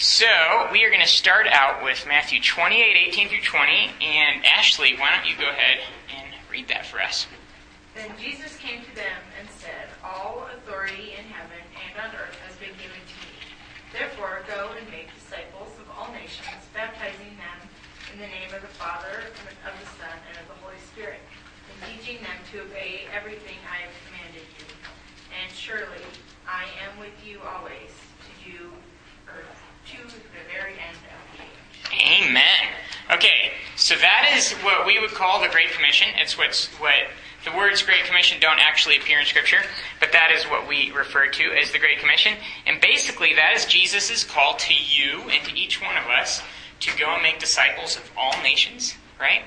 So, we are going to start out with Matthew 28, 18 through 20. And Ashley, why don't you go ahead and read that for us? Then Jesus came to them and said, All authority in heaven and on earth has been given to me. Therefore, go and make disciples of all nations, baptizing them in the name of the Father, of the Son, and of the Holy Spirit, and teaching them to obey everything I have commanded you. And surely I am with you always to do or to the very end of the age. Amen. Okay, so that is what we would call the Great Commission. It's what's what the words Great Commission don't actually appear in Scripture, but that is what we refer to as the Great Commission. And basically, that is Jesus' call to you and to each one of us to go and make disciples of all nations, right?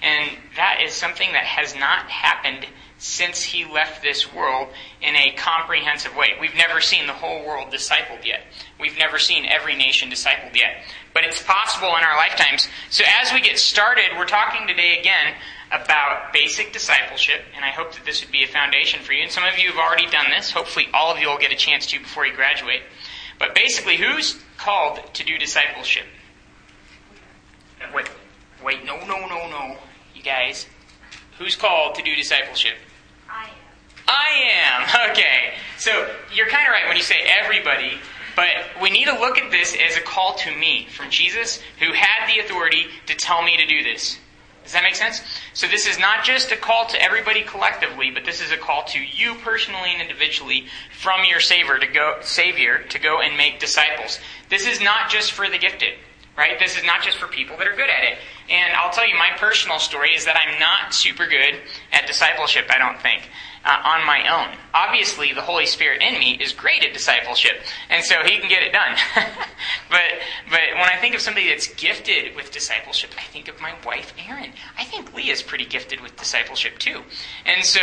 And that is something that has not happened since he left this world in a comprehensive way. We've never seen the whole world discipled yet. We've never seen every nation discipled yet. But it's possible in our lifetimes. So as we get started, we're talking today again about basic discipleship, and I hope that this would be a foundation for you. And some of you have already done this. Hopefully all of you will get a chance to before you graduate. But basically, who's called to do discipleship? Wait, wait, no, no, no, no. You guys. Who's called to do discipleship? I am. Okay. So you're kind of right when you say everybody, but we need to look at this as a call to me from Jesus, who had the authority to tell me to do this. Does that make sense? So this is not just a call to everybody collectively, but this is a call to you personally and individually from your Savior to go, Savior to go and make disciples. This is not just for the gifted, right? This is not just for people that are good at it. And I'll tell you, my personal story is that I'm not super good at discipleship, I don't think uh, on my own. Obviously, the Holy Spirit in me is great at discipleship, and so He can get it done. but but when I think of somebody that's gifted with discipleship, I think of my wife Erin. I think Leah's pretty gifted with discipleship too. And so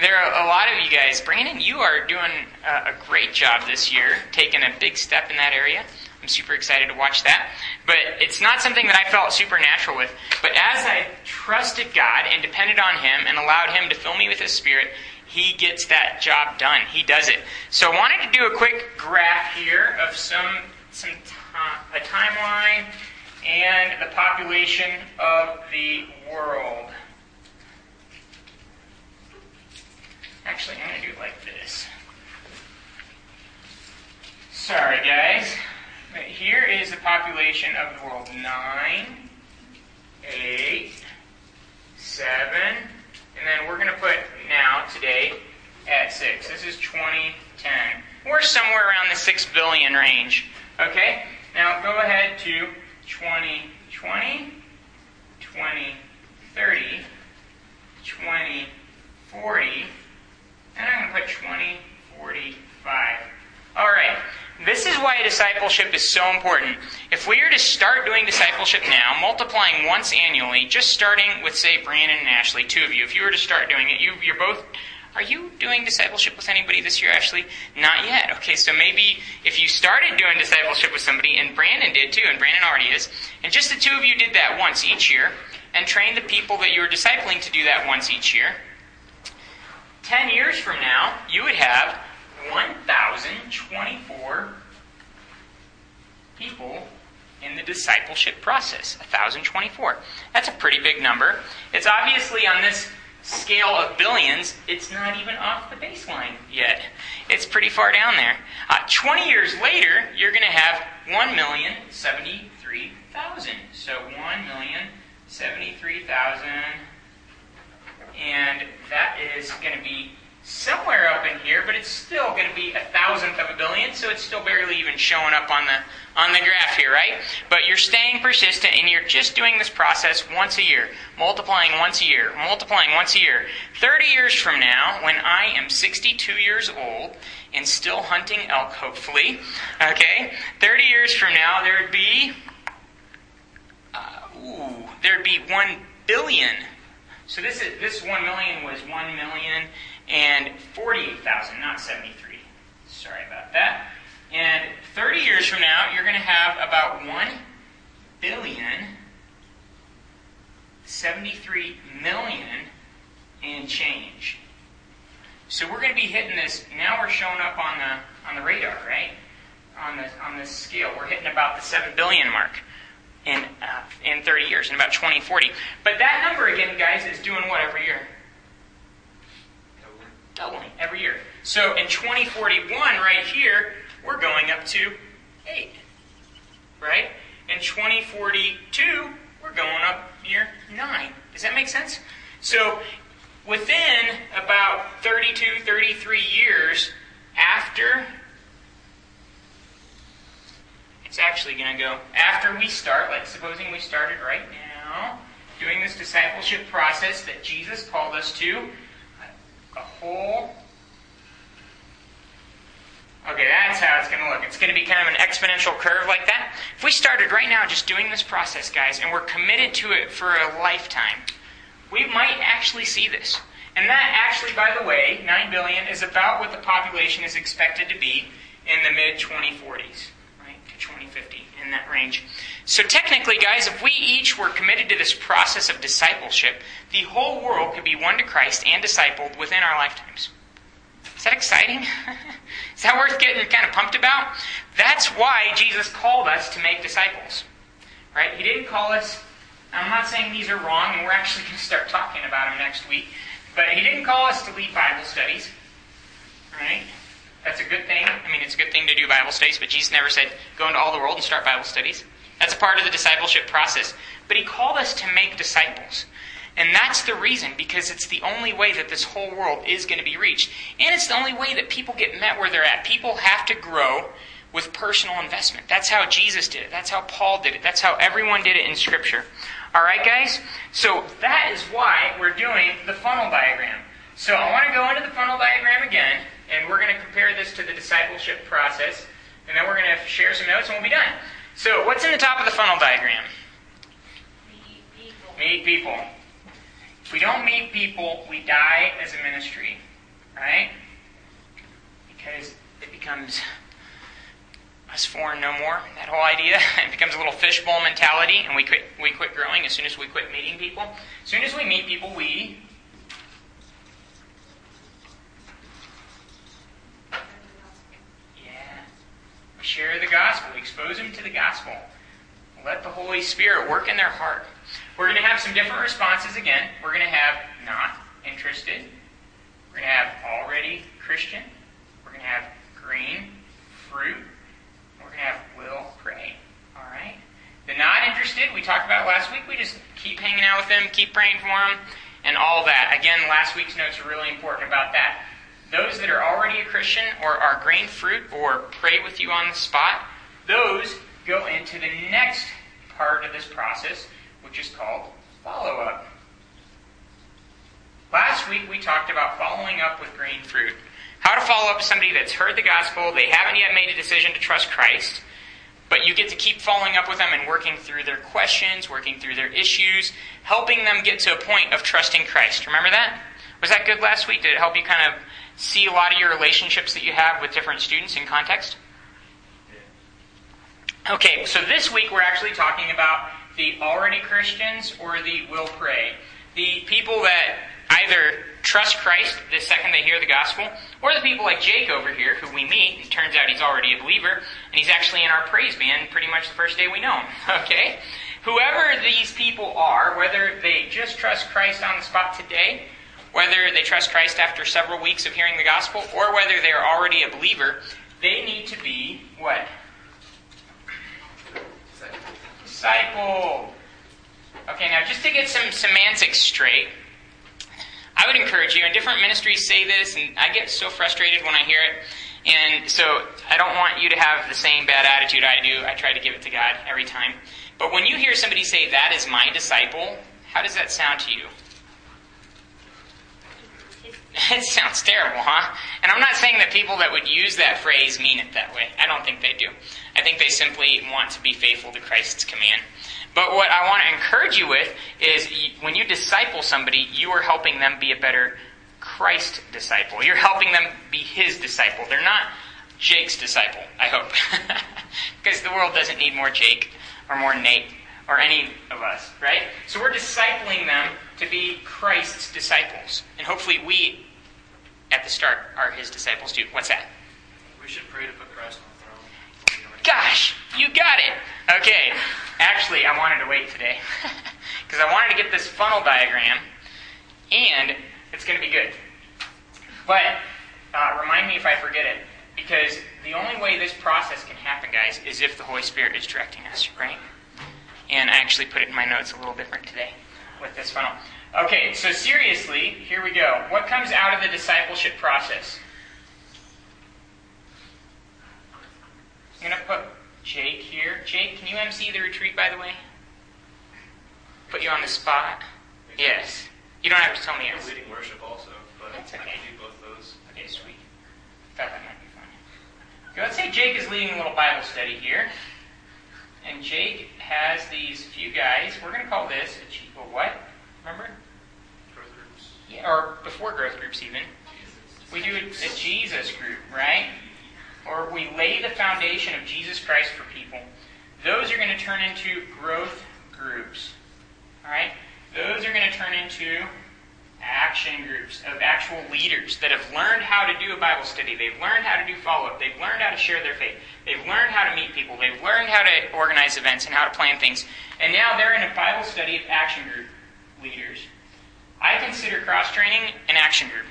there are a lot of you guys. Brandon, you are doing a, a great job this year, taking a big step in that area. I'm super excited to watch that. But it's not something that I felt supernatural with. But as I trusted God and depended on Him and allowed Him to fill me with His Spirit, he gets that job done. He does it. So I wanted to do a quick graph here of some some a timeline and the population of the world. Actually, I'm going to do it like this. Sorry, guys. But here is the population of the world. Nine, eight, seven, and then we're going to put now, today, at 6. This is 2010. We're somewhere around the 6 billion range. Okay? Now go ahead to 2020, 2030, 2040, and I'm going to put 2045. All right. This is why discipleship is so important. If we are to start doing discipleship now, multiplying once annually, just starting with, say, Brandon and Ashley, two of you, if you were to start doing it, you, you're both. Are you doing discipleship with anybody this year, Ashley? Not yet. Okay, so maybe if you started doing discipleship with somebody, and Brandon did too, and Brandon already is, and just the two of you did that once each year, and trained the people that you were discipling to do that once each year, 10 years from now, you would have 1,024 people in the discipleship process. 1,024. That's a pretty big number. It's obviously on this scale of billions, it's not even off the baseline yet. It's pretty far down there. Uh, 20 years later, you're going to have 1,073,000. So 1,073,000. And that is going to be somewhere up in here, but it's still going to be a thousandth of a billion, so it's still barely even showing up on the on the graph here, right? But you're staying persistent and you're just doing this process once a year, multiplying once a year, multiplying once a year. 30 years from now, when I am 62 years old and still hunting elk, hopefully, okay, 30 years from now, there would be, uh, ooh, there'd be 1 billion. So this is, this 1 million was 1 million and 48,000, not 73. Sorry about that. And 30 years from now, you're going to have about 1 billion, 73 million in change. So we're going to be hitting this. Now we're showing up on the on the radar, right? On the on this scale. We're hitting about the 7 billion mark in, uh, in 30 years, in about 2040. But that number, again, guys, is doing what every year? Doubling every year. So in 2041, right here, we're going up to 8. Right? In 2042, we're going up near 9. Does that make sense? So within about 32, 33 years after it's actually going to go after we start, like supposing we started right now, doing this discipleship process that Jesus called us to, Okay, that's how it's going to look. It's going to be kind of an exponential curve like that. If we started right now just doing this process, guys, and we're committed to it for a lifetime, we might actually see this. And that actually, by the way, 9 billion is about what the population is expected to be in the mid 2040s. right, to 2050, in that range. So technically, guys, if we each were committed to this process of discipleship, the whole world could be won to Christ and discipled within our lifetimes. Is that exciting? Is that worth getting kind of pumped about? That's why Jesus called us to make disciples. Right? He didn't call us, I'm not saying these are wrong, and we're actually going to start talking about them next week, but He didn't call us to lead Bible studies. Right? That's a good thing. I mean, it's a good thing to do Bible studies, but Jesus never said, go into all the world and start Bible studies. That's a part of the discipleship process. But he called us to make disciples. And that's the reason, because it's the only way that this whole world is going to be reached. And it's the only way that people get met where they're at. People have to grow with personal investment. That's how Jesus did it. That's how Paul did it. That's how everyone did it in Scripture. All right, guys? So that is why we're doing the funnel diagram. So I want to go into the funnel diagram again and we're going to compare this to the discipleship process, and then we're going to share some notes, and we'll be done. So, what's in the top of the funnel diagram? Meet people. Meet people. If we don't meet people, we die as a ministry, right? Because it becomes us four and no more. That whole idea it becomes a little fishbowl mentality, and we quit. We quit growing as soon as we quit meeting people. As soon as we meet people, we share the gospel, expose them to the gospel. Let the Holy Spirit work in their heart. We're going to have some different responses again. We're going to have not interested. We're going to have already Christian. We're going to have green fruit. We're going to have will pray. All right? The not interested, we talked about last week. We just keep hanging out with them, keep praying for them, and all that. Again, last week's notes are really important about that. Those that are already a Christian or are grain fruit or pray with you on the spot, those go into the next part of this process, which is called follow up. Last week we talked about following up with grain fruit. How to follow up with somebody that's heard the gospel, they haven't yet made a decision to trust Christ, but you get to keep following up with them and working through their questions, working through their issues, helping them get to a point of trusting Christ. Remember that? Was that good last week? Did it help you kind of see a lot of your relationships that you have with different students in context? Okay, so this week we're actually talking about the already Christians or the will pray. The people that either trust Christ the second they hear the gospel, or the people like Jake over here who we meet, and turns out he's already a believer, and he's actually in our praise band pretty much the first day we know him. Okay? Whoever these people are, whether they just trust Christ on the spot today, whether they trust Christ after several weeks of hearing the gospel, or whether they are already a believer, they need to be what? Disciple. Okay, now just to get some semantics straight, I would encourage you, and different ministries say this, and I get so frustrated when I hear it. And so I don't want you to have the same bad attitude I do. I try to give it to God every time. But when you hear somebody say, That is my disciple, how does that sound to you? It sounds terrible, huh? And I'm not saying that people that would use that phrase mean it that way. I don't think they do. I think they simply want to be faithful to Christ's command. But what I want to encourage you with is when you disciple somebody, you are helping them be a better Christ disciple. You're helping them be his disciple. They're not Jake's disciple, I hope. because the world doesn't need more Jake or more Nate or any of us, right? So we're discipling them to be Christ's disciples. And hopefully we, at the start, are his disciples too. What's that? We should pray to put Christ on the throne. Gosh, You got it. Okay. Actually, I wanted to wait today because I wanted to get this funnel diagram, and it's going to be good. But uh, remind me if I forget it, because the only way this process can happen, guys, is if the Holy Spirit is directing us, right? And I actually put it in my notes a little different today with this funnel. Okay, so seriously, here we go. What comes out of the discipleship process? I'm going to put Jake here. Jake, can you MC the retreat, by the way? Put you on the spot? Yes. You don't have to tell me I'm yes. leading worship also, but That's I can do both those. Okay, sweet. Thought that might be fun. Okay, let's say Jake is leading a little Bible study here. And Jake has these few guys. We're going to call this a, what? Remember? Growth groups. Yeah, or before growth groups, even. We do a, a Jesus group, right? Or we lay the foundation of Jesus Christ for people. Those are going to turn into growth groups. All right? Those are going to turn into action groups of actual leaders that have learned how to do a Bible study. They've learned how to do follow up. They've learned how to share their faith. They've learned how to meet people. They've learned how to organize events and how to plan things. And now they're in a Bible study of action group leaders. I consider cross training an action group.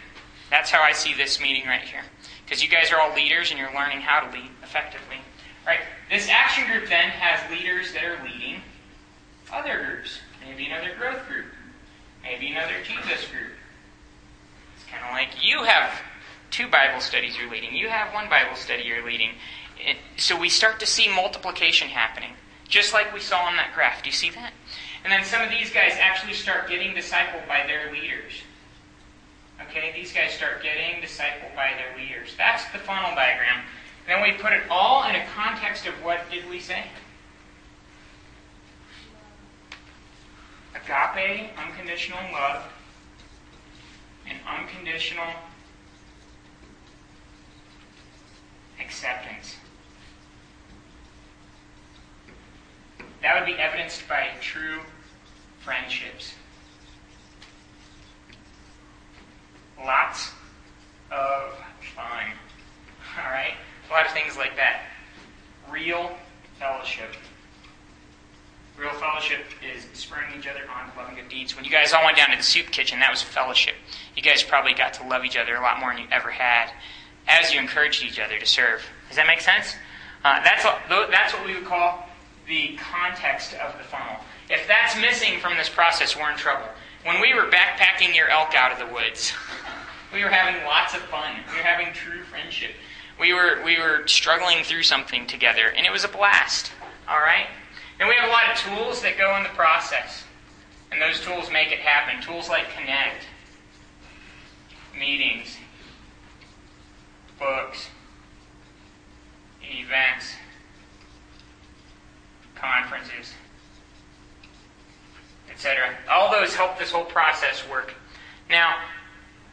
That's how I see this meeting right here. Because you guys are all leaders and you're learning how to lead effectively. Right? This action group then has leaders that are leading other groups. Maybe another growth group. Maybe another Jesus group. It's kind of like you have two Bible studies you're leading. You have one Bible study you're leading. So we start to see multiplication happening. Just like we saw on that graph. Do you see that? And then some of these guys actually start getting discipled by their leaders. Okay, these guys start getting discipled by their leaders. That's the funnel diagram. Then we put it all in a context of what did we say? Agape, unconditional love, and unconditional acceptance. That would be evidenced by true friendships. Lots of fun. All right? A lot of things like that. Real fellowship. Real fellowship is spurring each other on to loving good deeds. When you guys all went down to the soup kitchen, that was fellowship. You guys probably got to love each other a lot more than you ever had as you encouraged each other to serve. Does that make sense? Uh, that's, that's what we would call the context of the funnel. If that's missing from this process, we're in trouble. When we were backpacking your elk out of the woods, we were having lots of fun. We were having true friendship. We were we were struggling through something together, and it was a blast. All right. And we have a lot of tools that go in the process, and those tools make it happen. Tools like Connect, meetings, books, events, conferences, etc. All those help this whole process work. Now,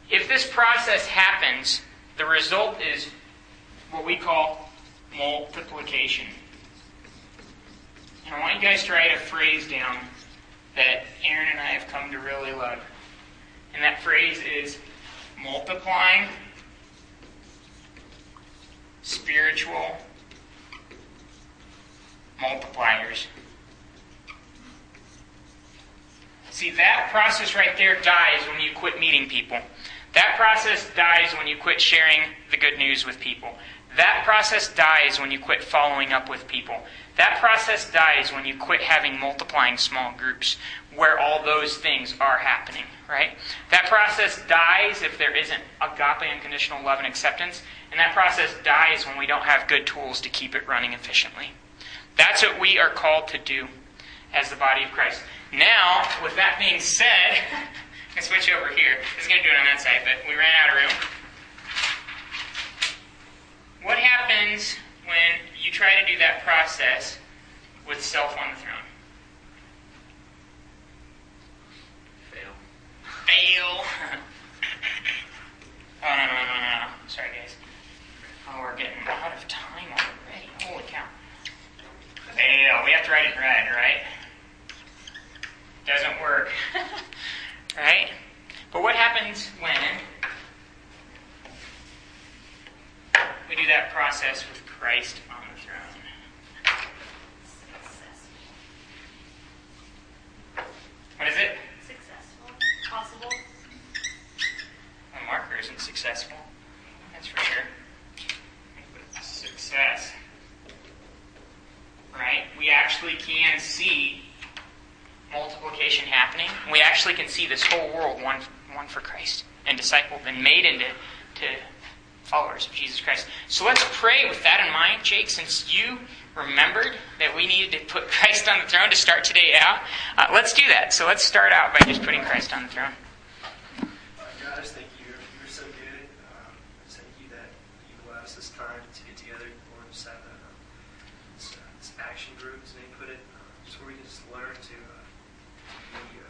if this process happens, the result is what we call multiplication. And I want you guys to write a phrase down that Erin and I have come to really love. And that phrase is multiplying spiritual multipliers. See, that process right there dies when you quit meeting people. That process dies when you quit sharing the good news with people. That process dies when you quit following up with people. That process dies when you quit having multiplying small groups where all those things are happening, right? That process dies if there isn't agape unconditional love and acceptance. And that process dies when we don't have good tools to keep it running efficiently. That's what we are called to do as the body of Christ. Now, with that being said, I'm going to switch over here. I was going to do it on that side, but we ran out of room. What happens when you try to do that process with self on the throne? Fail. Fail. oh, no, no, no, no. Sorry, guys. Oh, we're getting out of time already. Holy cow. Fail. We have to write it red, right? Doesn't work. right? But what happens when we do that process with Christ on the throne. What is it? Successful. Possible. My marker isn't successful. That's for sure. Success. Right? We actually can see multiplication happening. We actually can see this whole world one, one for Christ and discipled and made into to followers of Jesus Christ. So let's pray with that in mind, Jake, since you remembered that we needed to put Christ on the throne to start today out. Uh, let's do that. So let's start out by just putting Christ on the throne. God, I thank you. You're so good. Um, thank you that you allowed us this time to get together. Lord, just uh, this action group, as they put it, uh, just where we can just learn to uh, be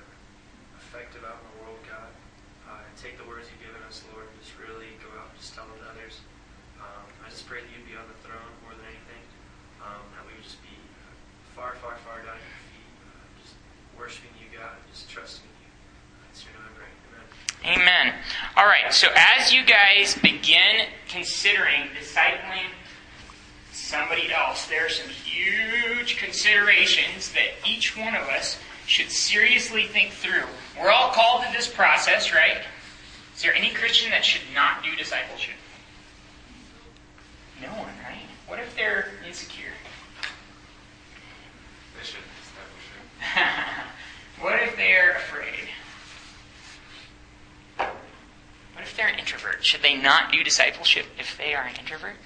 effective out in the world, God. And take the words you've given us, Lord, and just really tell them to others. Um, I just pray that you'd be on the throne more than anything. Um, that we would just be uh, far, far, far down at your feet, uh, just worshiping you, God, and just trusting you. It's your name I pray. Amen. Amen. All right, so as you guys begin considering discipling somebody else, there are some huge considerations that each one of us should seriously think through. We're all called to this process, right? Is there any Christian that should not do discipleship? No one, right? What if they're insecure? They should discipleship. what if they're afraid? What if they're an introvert? Should they not do discipleship if they are an introvert?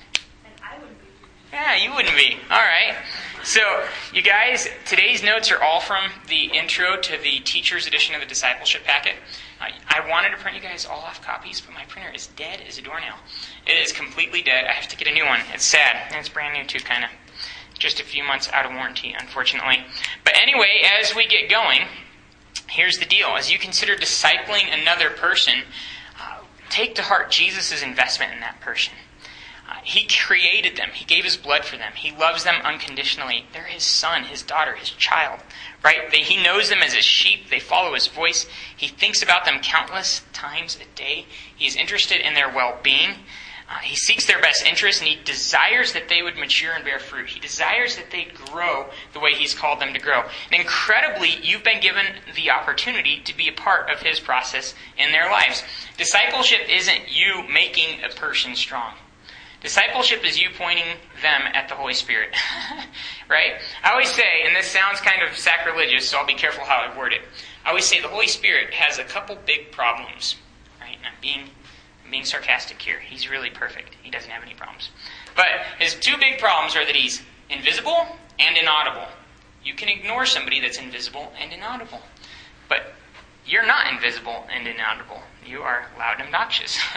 And I would be. Yeah, you wouldn't be. All right. So, you guys, today's notes are all from the intro to the teacher's edition of the discipleship packet. I wanted to print you guys all off copies, but my printer is dead as a doornail. It is completely dead. I have to get a new one. It's sad. And it's brand new, too, kind of. Just a few months out of warranty, unfortunately. But anyway, as we get going, here's the deal. As you consider discipling another person, uh, take to heart Jesus' investment in that person. He created them. He gave his blood for them. He loves them unconditionally. They're his son, his daughter, his child, right? They, he knows them as his sheep. They follow his voice. He thinks about them countless times a day. He is interested in their well-being. Uh, he seeks their best interest and he desires that they would mature and bear fruit. He desires that they grow the way he's called them to grow. And incredibly, you've been given the opportunity to be a part of his process in their lives. Discipleship isn't you making a person strong. Discipleship is you pointing them at the Holy Spirit. right? I always say, and this sounds kind of sacrilegious, so I'll be careful how I word it. I always say the Holy Spirit has a couple big problems. Right? And I'm being, I'm being sarcastic here. He's really perfect. He doesn't have any problems. But his two big problems are that he's invisible and inaudible. You can ignore somebody that's invisible and inaudible. But you're not invisible and inaudible. You are loud and obnoxious.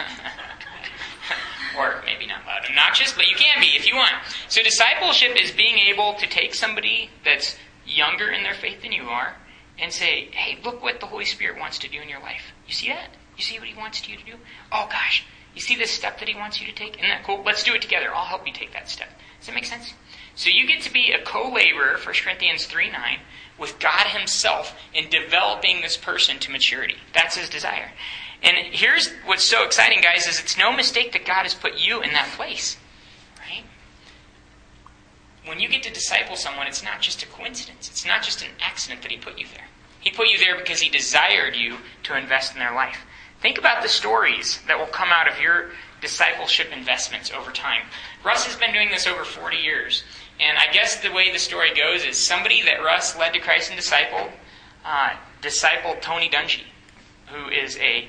or maybe not loud and obnoxious, but you can be if you want. So discipleship is being able to take somebody that's younger in their faith than you are and say, hey, look what the Holy Spirit wants to do in your life. You see that? You see what he wants you to do? Oh gosh, you see this step that he wants you to take? Isn't that cool? Let's do it together. I'll help you take that step. Does that make sense? So you get to be a co-laborer, 1 Corinthians 3 9, with God himself in developing this person to maturity. That's his desire. And here's what's so exciting, guys, is it's no mistake that God has put you in that place. Right? When you get to disciple someone, it's not just a coincidence. It's not just an accident that he put you there. He put you there because he desired you to invest in their life. Think about the stories that will come out of your discipleship investments over time. Russ has been doing this over 40 years. And I guess the way the story goes is somebody that Russ led to Christ and discipled, uh, discipled Tony Dungy, who is a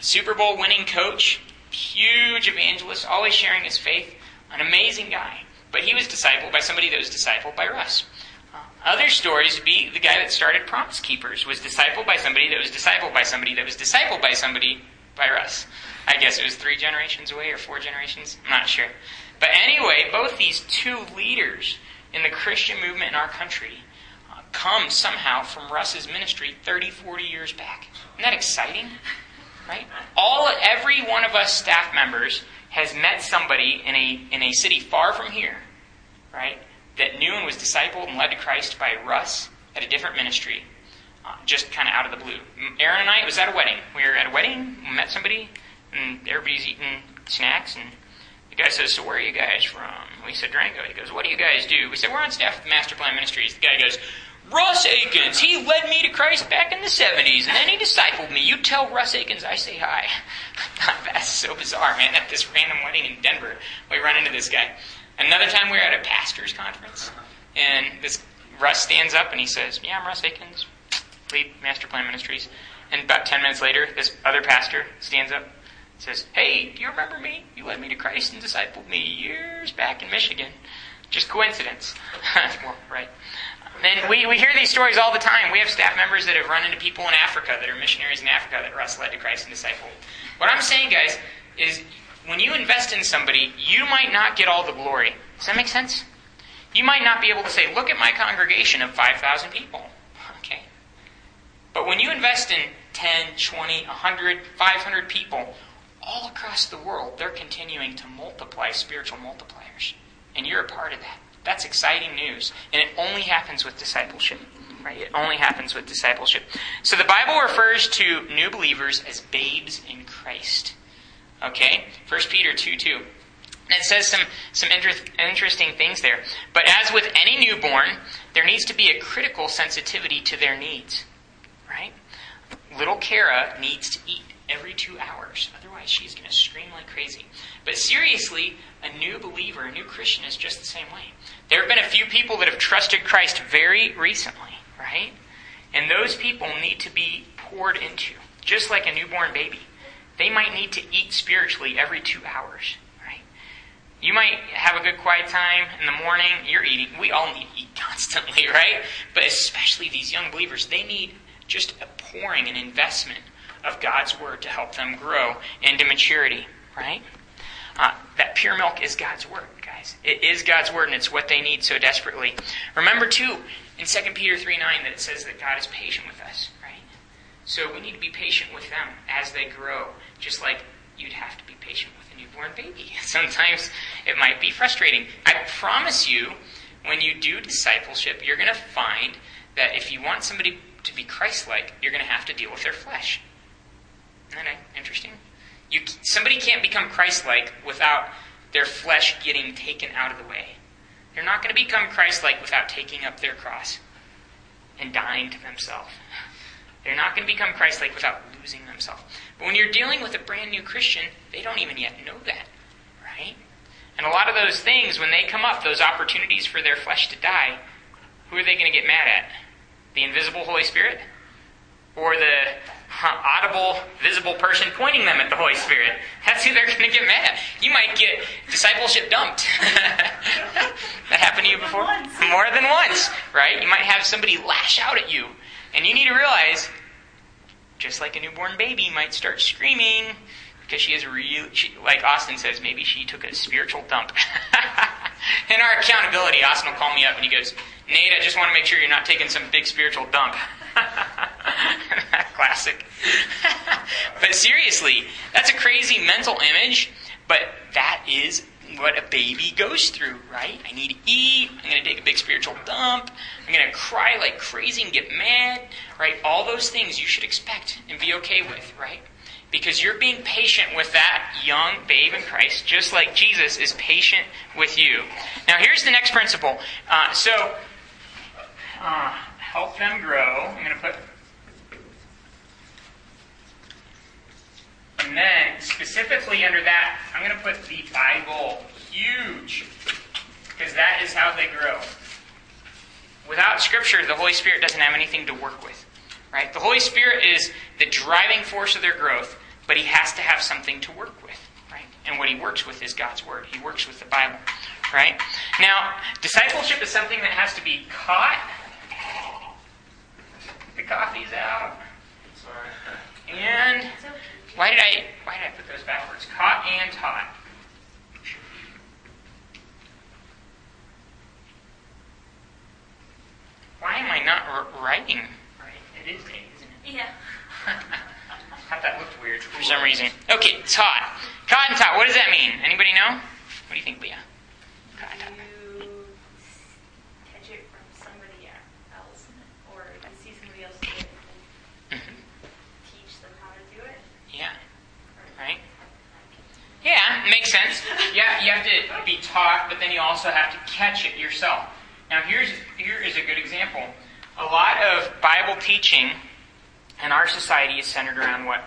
Super Bowl winning coach, huge evangelist, always sharing his faith, an amazing guy. But he was discipled by somebody that was discipled by Russ. Uh, other stories be the guy that started Promise Keepers was discipled by somebody that was discipled by somebody that was discipled by somebody by Russ. I guess it was three generations away or four generations. I'm not sure. But anyway, both these two leaders in the Christian movement in our country uh, come somehow from Russ's ministry 30, 40 years back. Isn't that exciting? Right? All every one of us staff members has met somebody in a in a city far from here, right? That knew and was discipled and led to Christ by Russ at a different ministry, uh, just kind of out of the blue. Erin and I was at a wedding. We were at a wedding, we met somebody, and everybody's eating snacks, and the guy says, "So where are you guys from?" We said, "Durango." He goes, "What do you guys do?" We said, "We're on staff with Master Plan Ministries." The guy goes, Russ Akins, he led me to Christ back in the 70s, and then he discipled me. You tell Russ Akins I say hi. That's so bizarre, man. At this random wedding in Denver, we run into this guy. Another time we were at a pastor's conference, and this Russ stands up and he says, Yeah, I'm Russ Akins, lead Master Plan Ministries. And about 10 minutes later, this other pastor stands up and says, Hey, do you remember me? You led me to Christ and discipled me years back in Michigan. Just coincidence. well, right. And we, we hear these stories all the time. We have staff members that have run into people in Africa that are missionaries in Africa that Russ led to Christ and discipled. What I'm saying, guys, is when you invest in somebody, you might not get all the glory. Does that make sense? You might not be able to say, look at my congregation of 5,000 people. Okay. But when you invest in 10, 20, 100, 500 people all across the world, they're continuing to multiply spiritual multipliers. And you're a part of that. That's exciting news. And it only happens with discipleship. Right? It only happens with discipleship. So the Bible refers to new believers as babes in Christ. Okay? 1 Peter 2 2. And it says some, some inter- interesting things there. But as with any newborn, there needs to be a critical sensitivity to their needs. Right? Little Kara needs to eat every two hours. Otherwise, she's going to scream like crazy. But seriously, a new believer, a new Christian is just the same way. There have been a few people that have trusted Christ very recently, right? And those people need to be poured into, just like a newborn baby. They might need to eat spiritually every two hours, right? You might have a good quiet time in the morning. You're eating. We all need to eat constantly, right? But especially these young believers, they need just a pouring, an investment of God's Word to help them grow into maturity, right? Uh, that pure milk is God's Word, guys. It is God's Word, and it's what they need so desperately. Remember, too, in 2 Peter 3 9, that it says that God is patient with us, right? So we need to be patient with them as they grow, just like you'd have to be patient with a newborn baby. Sometimes it might be frustrating. I promise you, when you do discipleship, you're going to find that if you want somebody to be Christ like, you're going to have to deal with their flesh. Isn't that interesting? You, somebody can't become Christ like without their flesh getting taken out of the way. They're not going to become Christ like without taking up their cross and dying to themselves. They're not going to become Christ like without losing themselves. But when you're dealing with a brand new Christian, they don't even yet know that, right? And a lot of those things, when they come up, those opportunities for their flesh to die, who are they going to get mad at? The invisible Holy Spirit? Or the audible, visible person pointing them at the Holy Spirit. That's who they're going to get mad at. You might get discipleship dumped. that happened to you before? More than once, right? You might have somebody lash out at you. And you need to realize, just like a newborn baby might start screaming because she is real, she, like Austin says, maybe she took a spiritual dump. In our accountability, Austin will call me up and he goes, Nate, I just want to make sure you're not taking some big spiritual dump. Classic. but seriously, that's a crazy mental image, but that is what a baby goes through, right? I need to eat. I'm going to take a big spiritual dump. I'm going to cry like crazy and get mad, right? All those things you should expect and be okay with, right? Because you're being patient with that young babe in Christ, just like Jesus is patient with you. Now, here's the next principle. Uh, so, uh, help them grow. I'm going to put. And then, specifically under that, I'm going to put the Bible huge. Because that is how they grow. Without Scripture, the Holy Spirit doesn't have anything to work with. Right? The Holy Spirit is the driving force of their growth, but He has to have something to work with. Right? And what He works with is God's Word. He works with the Bible. Right? Now, discipleship is something that has to be caught the coffee's out. Sorry. And why did I why did I put those backwards? Caught and taught. Why am I not r- writing right? It is day, isn't it? Yeah. Thought that looked weird for some reason. Okay, taught. Caught and taught. What does that mean? Anybody know? What do you think, Leah? Caught and taught. You catch it from somebody else, or you see somebody else do it and Mhm. teach them how to do it. Yeah. Right? Yeah, makes sense. Yeah, you have to be taught, but then you also have to catch it yourself. Now, here's here is a good example. A lot of Bible teaching in our society is centered around what?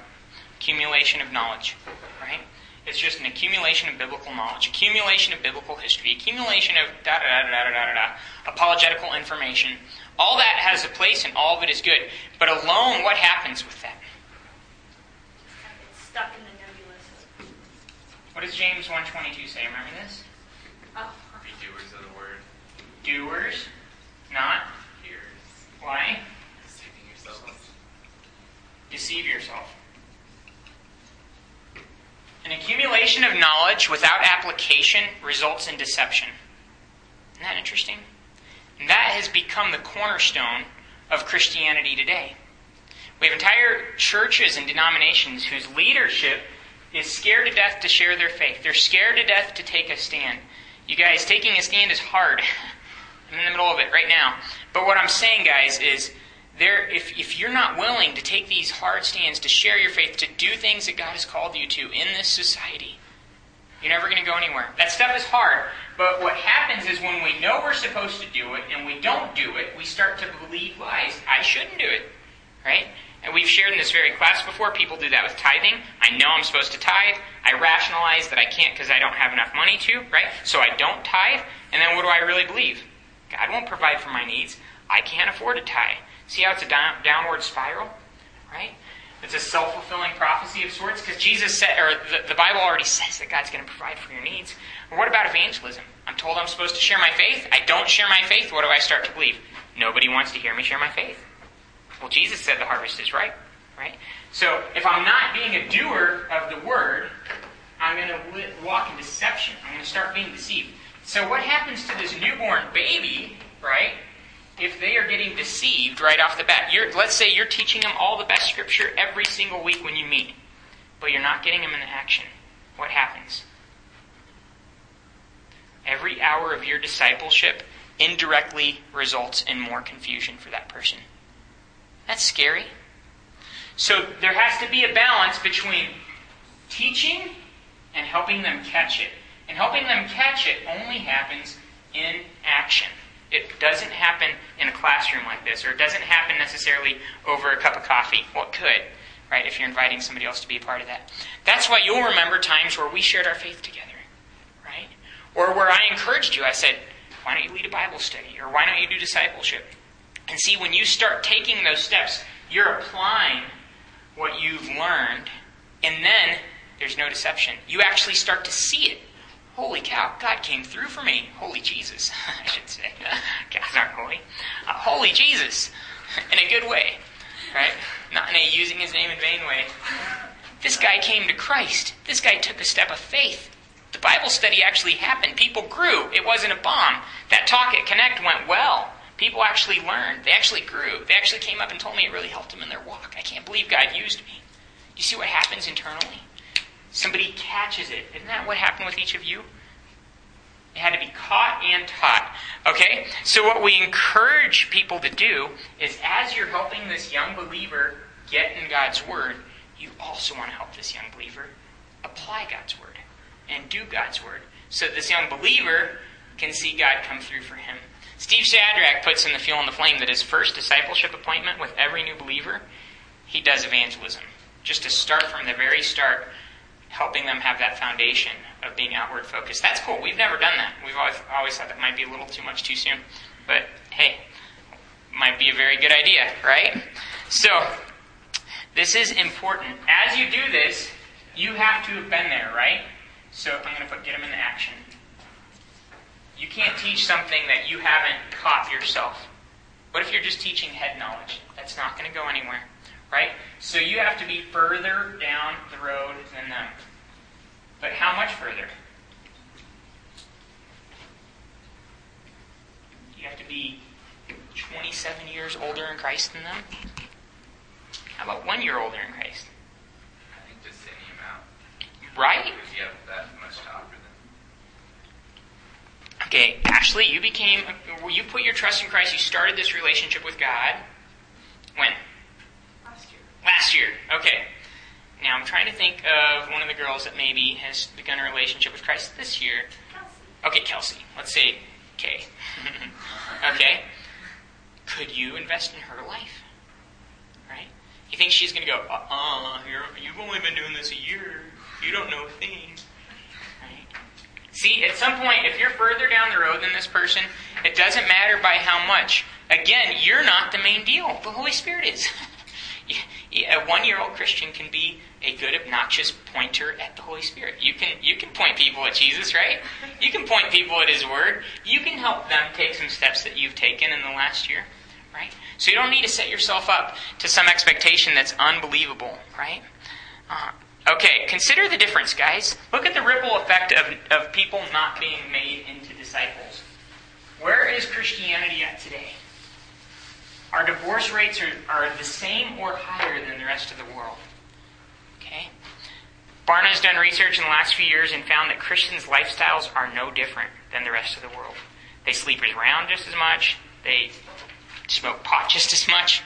Accumulation of knowledge, right? It's just an accumulation of biblical knowledge, accumulation of biblical history, accumulation of da da da da da da da, apologetical information. All that has a place and all of it is good. But alone, what happens with that? It's stuck in the nebulous. What does James 1.22 say? Remember this? Oh, Be doers of the word, Doers, not hearers, why? deceiving yourselves. Deceive yourself. An accumulation of knowledge without application results in deception. Isn't that interesting? And that has become the cornerstone of Christianity today. We have entire churches and denominations whose leadership is scared to death to share their faith. They're scared to death to take a stand. You guys, taking a stand is hard. I'm in the middle of it right now. But what I'm saying, guys, is there if, if you're not willing to take these hard stands to share your faith to do things that god has called you to in this society you're never going to go anywhere that stuff is hard but what happens is when we know we're supposed to do it and we don't do it we start to believe lies i shouldn't do it right and we've shared in this very class before people do that with tithing i know i'm supposed to tithe i rationalize that i can't because i don't have enough money to right so i don't tithe and then what do i really believe god won't provide for my needs i can't afford to tithe See how it's a down, downward spiral, right? It's a self-fulfilling prophecy of sorts because Jesus said, or the, the Bible already says that God's going to provide for your needs. What about evangelism? I'm told I'm supposed to share my faith. I don't share my faith. What do I start to believe? Nobody wants to hear me share my faith. Well, Jesus said the harvest is ripe, right? So if I'm not being a doer of the word, I'm going to walk in deception. I'm going to start being deceived. So what happens to this newborn baby, right? if they are getting deceived right off the bat, you're, let's say you're teaching them all the best scripture every single week when you meet, but you're not getting them into action, what happens? Every hour of your discipleship indirectly results in more confusion for that person. That's scary. So there has to be a balance between teaching and helping them catch it. And helping them catch it only happens in action. It doesn't happen in a classroom like this, or it doesn't happen necessarily over a cup of coffee. Well, could, right, if you're inviting somebody else to be a part of that. That's why you'll remember times where we shared our faith together, right? Or where I encouraged you. I said, why don't you lead a Bible study? Or why don't you do discipleship? And see, when you start taking those steps, you're applying what you've learned, and then there's no deception. You actually start to see it Holy cow, God came through for me. Holy Jesus, I should say. Gods aren't holy. Uh, holy Jesus, in a good way, right? Not in a using his name in vain way. This guy came to Christ. This guy took a step of faith. The Bible study actually happened. People grew. It wasn't a bomb. That talk at Connect went well. People actually learned. They actually grew. They actually came up and told me it really helped them in their walk. I can't believe God used me. You see what happens internally? Somebody catches it. Isn't that what happened with each of you? It had to be caught and taught. Okay? So, what we encourage people to do is as you're helping this young believer get in God's Word, you also want to help this young believer apply God's Word and do God's Word so this young believer can see God come through for him. Steve Shadrach puts in the Fuel and the Flame that his first discipleship appointment with every new believer, he does evangelism. Just to start from the very start helping them have that foundation of being outward focused. That's cool. We've never done that. We've always, always thought that might be a little too much too soon. But hey, might be a very good idea, right? So, this is important. As you do this, you have to have been there, right? So I'm going to put get them into action. You can't teach something that you haven't caught yourself. What if you're just teaching head knowledge? That's not going to go anywhere right? So you have to be further down the road than them. But how much further? You have to be 27 years older in Christ than them? How about one year older in Christ? I think just any amount. Right? Because you have that much them. Okay, Ashley, you became, you put your trust in Christ, you started this relationship with God. When? Last year. Last year, okay. Now I'm trying to think of one of the girls that maybe has begun a relationship with Christ this year. Kelsey. Okay, Kelsey. Let's say Kay. okay. Could you invest in her life? Right? You think she's going to go, uh uh-uh, uh, you have only been doing this a year. You don't know a thing. See, at some point, if you're further down the road than this person, it doesn't matter by how much. Again, you're not the main deal. The Holy Spirit is. a one-year-old Christian can be a good, obnoxious pointer at the Holy Spirit. You can you can point people at Jesus, right? You can point people at His Word. You can help them take some steps that you've taken in the last year, right? So you don't need to set yourself up to some expectation that's unbelievable, right? Uh, okay, consider the difference, guys. Look at the ripple effect of, of people not being made into disciples. Where is Christianity at today? Our divorce rates are, are the same or higher than the rest of the world. Okay? Barna has done research in the last few years and found that Christians' lifestyles are no different than the rest of the world. They sleep around just as much, they smoke pot just as much,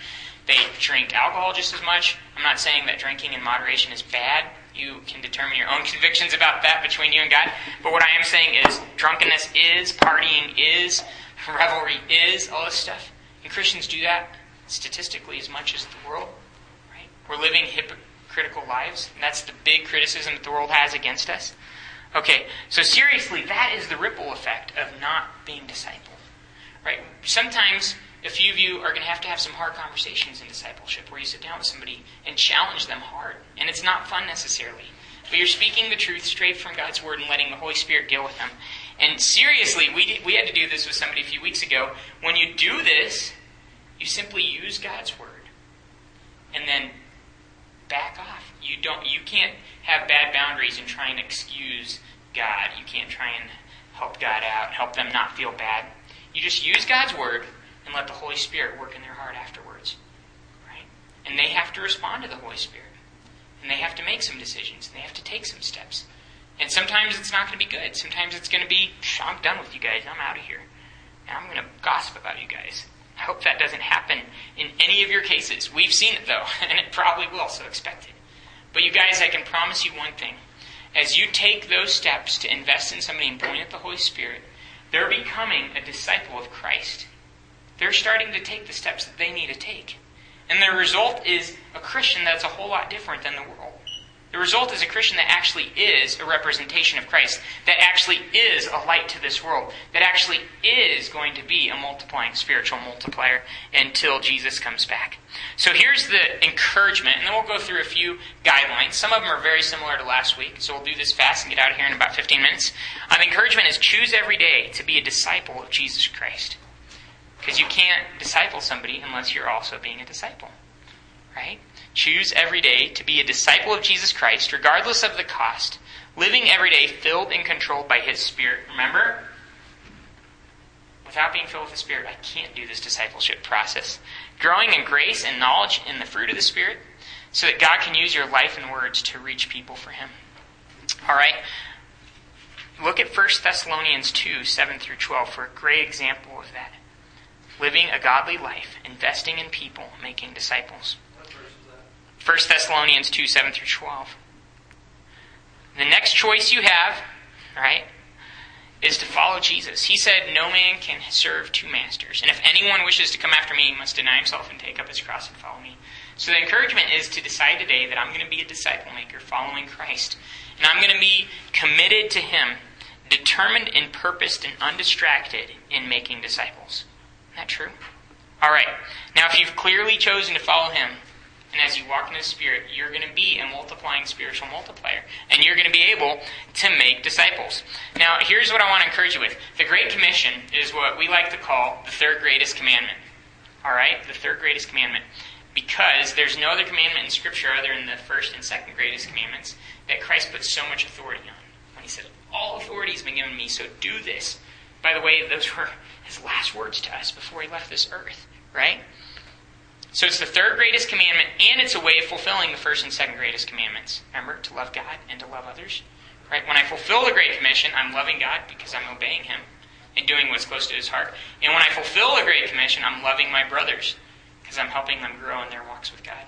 they drink alcohol just as much. I'm not saying that drinking in moderation is bad. You can determine your own convictions about that between you and God. But what I am saying is drunkenness is, partying is, revelry is, all this stuff. And Christians do that statistically as much as the world. Right? We're living hypocritical lives, and that's the big criticism that the world has against us. Okay, so seriously, that is the ripple effect of not being discipled. Right? Sometimes a few of you are going to have to have some hard conversations in discipleship where you sit down with somebody and challenge them hard. And it's not fun necessarily. But you're speaking the truth straight from God's Word and letting the Holy Spirit deal with them. And seriously, we, did, we had to do this with somebody a few weeks ago. When you do this, you simply use God's Word. And then back off. You don't you can't have bad boundaries and try and excuse God. You can't try and help God out, help them not feel bad. You just use God's word and let the Holy Spirit work in their heart afterwards. Right? And they have to respond to the Holy Spirit. And they have to make some decisions. And they have to take some steps. And sometimes it's not going to be good. Sometimes it's going to be, I'm done with you guys. I'm out of here. And I'm going to gossip about you guys. I hope that doesn't happen in any of your cases. We've seen it though, and it probably will, so expect it. But you guys, I can promise you one thing. As you take those steps to invest in somebody and point at the Holy Spirit, they're becoming a disciple of Christ. They're starting to take the steps that they need to take. And the result is a Christian that's a whole lot different than the world. The result is a Christian that actually is a representation of Christ, that actually is a light to this world, that actually is going to be a multiplying spiritual multiplier until Jesus comes back. So here's the encouragement, and then we'll go through a few guidelines. Some of them are very similar to last week, so we'll do this fast and get out of here in about 15 minutes. The encouragement is choose every day to be a disciple of Jesus Christ. Because you can't disciple somebody unless you're also being a disciple. Right? Choose every day to be a disciple of Jesus Christ, regardless of the cost, living every day filled and controlled by His Spirit. Remember? Without being filled with the Spirit, I can't do this discipleship process. Growing in grace and knowledge in the fruit of the Spirit, so that God can use your life and words to reach people for Him. All right? Look at 1 Thessalonians 2 7 through 12 for a great example of that. Living a godly life, investing in people, making disciples. 1 Thessalonians 2 7 through 12. The next choice you have, right, is to follow Jesus. He said, No man can serve two masters. And if anyone wishes to come after me, he must deny himself and take up his cross and follow me. So the encouragement is to decide today that I'm going to be a disciple maker following Christ. And I'm going to be committed to Him, determined and purposed and undistracted in making disciples. That true? All right. Now, if you've clearly chosen to follow Him, and as you walk in the Spirit, you're going to be a multiplying spiritual multiplier. And you're going to be able to make disciples. Now, here's what I want to encourage you with. The Great Commission is what we like to call the third greatest commandment. All right? The third greatest commandment. Because there's no other commandment in Scripture other than the first and second greatest commandments that Christ put so much authority on. When he said, All authority has been given me, so do this. By the way, those were his last words to us before he left this earth, right? So it's the third greatest commandment, and it's a way of fulfilling the first and second greatest commandments. Remember, to love God and to love others. Right? When I fulfill the Great Commission, I'm loving God because I'm obeying Him and doing what's close to His heart. And when I fulfill the Great Commission, I'm loving my brothers because I'm helping them grow in their walks with God.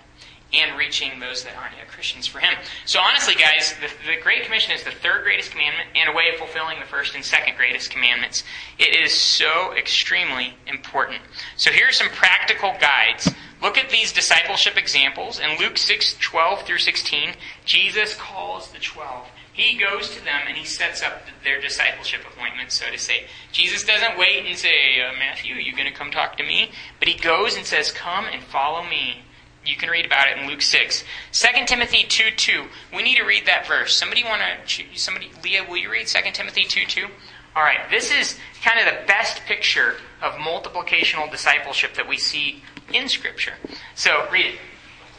And reaching those that aren't yet Christians for Him. So honestly, guys, the, the Great Commission is the third greatest commandment and a way of fulfilling the first and second greatest commandments. It is so extremely important. So here are some practical guides. Look at these discipleship examples. In Luke 6, 12 through 16, Jesus calls the 12. He goes to them and he sets up their discipleship appointments, so to say. Jesus doesn't wait and say, uh, Matthew, are you going to come talk to me? But he goes and says, Come and follow me. You can read about it in Luke 6. 2 Timothy 2 2. We need to read that verse. Somebody want to, somebody, Leah, will you read 2 Timothy 2 2? All right, this is kind of the best picture of multiplicational discipleship that we see in Scripture. So, read it.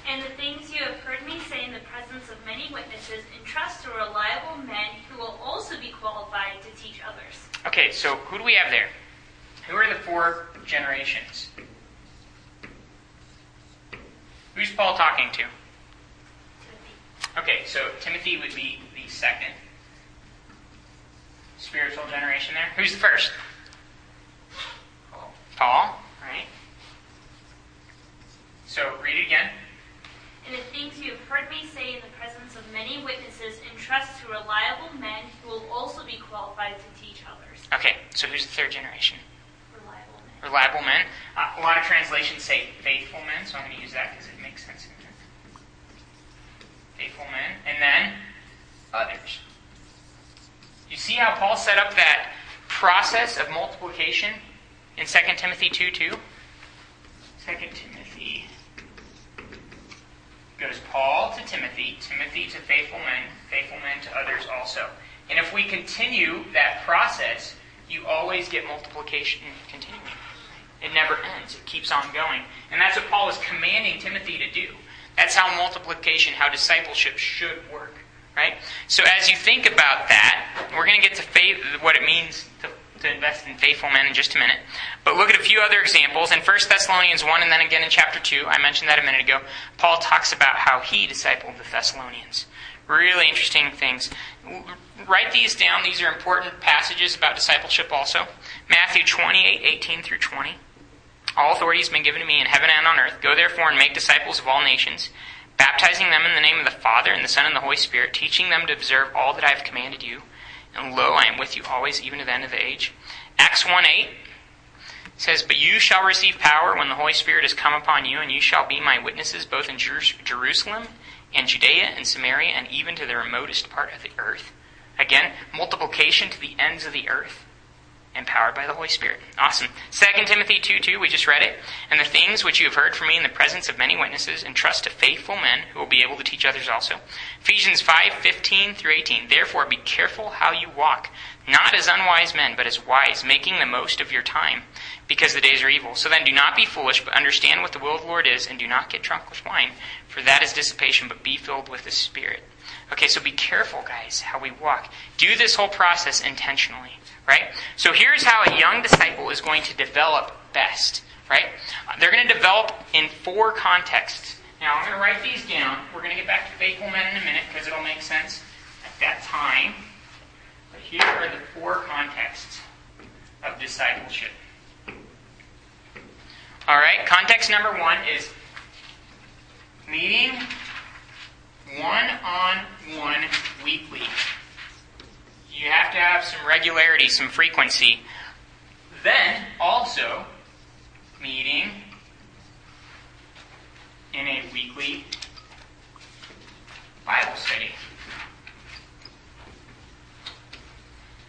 And the things you have heard me say in the presence of many witnesses, entrust to reliable men who will also be qualified to teach others. Okay, so who do we have there? Who are the four generations? Who's Paul talking to? Okay, so Timothy would be the second spiritual generation there. Who's the first? Paul. Paul, right? So read it again. And the things you have heard me say in the presence of many witnesses, entrust to reliable men who will also be qualified to teach others. Okay, so who's the third generation? Reliable men. Reliable men. Uh, a lot of translations say faithful men, so I'm going to use that because it makes sense. Faithful men. And then others. You see how Paul set up that process of multiplication in 2 Timothy 2 2? 2 Timothy goes Paul to Timothy, Timothy to faithful men, faithful men to others also. And if we continue that process, you always get multiplication continuing. It never ends. It keeps on going. And that's what Paul is commanding Timothy to do. That's how multiplication, how discipleship should work. Right? So as you think about that, we're going to get to faith, what it means to, to invest in faithful men in just a minute. But look at a few other examples. In 1 Thessalonians 1 and then again in chapter 2, I mentioned that a minute ago, Paul talks about how he discipled the Thessalonians. Really interesting things. Write these down. These are important passages about discipleship also. Matthew 28, 18 through 20. All authority has been given to me in heaven and on earth. Go therefore and make disciples of all nations baptizing them in the name of the Father and the Son and the Holy Spirit, teaching them to observe all that I have commanded you. And lo, I am with you always, even to the end of the age. Acts 1 8 says, But you shall receive power when the Holy Spirit has come upon you, and you shall be my witnesses both in Jer- Jerusalem and Judea and Samaria and even to the remotest part of the earth. Again, multiplication to the ends of the earth empowered by the Holy Spirit. Awesome. 2 Timothy 2 2, we just read it. And the things which you have heard from me in the presence of many witnesses, entrust to faithful men who will be able to teach others also. Ephesians 5 15 through 18. Therefore, be careful how you walk, not as unwise men, but as wise, making the most of your time, because the days are evil. So then, do not be foolish, but understand what the will of the Lord is, and do not get drunk with wine, for that is dissipation, but be filled with the Spirit. Okay, so be careful, guys, how we walk. Do this whole process intentionally right? So here's how a young disciple is going to develop best, right? Uh, they're going to develop in four contexts. Now, I'm going to write these down. We're going to get back to faithful men in a minute because it'll make sense at that time. But here are the four contexts of discipleship. All right, context number one is meeting one on one weekly you have to have some regularity, some frequency. Then, also, meeting in a weekly Bible study.